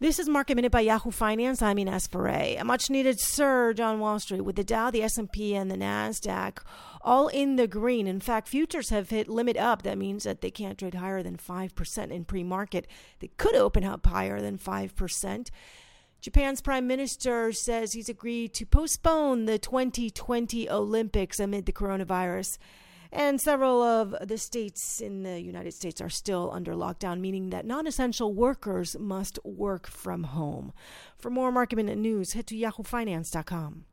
This is Market Minute by Yahoo Finance. I'm Ines Ferre. A much needed surge on Wall Street with the Dow, the S&P, and the Nasdaq all in the green. In fact, futures have hit limit up. That means that they can't trade higher than 5% in pre-market. They could open up higher than 5%. Japan's prime minister says he's agreed to postpone the 2020 Olympics amid the coronavirus. And several of the states in the United States are still under lockdown, meaning that non essential workers must work from home. For more market minute news, head to yahoofinance.com.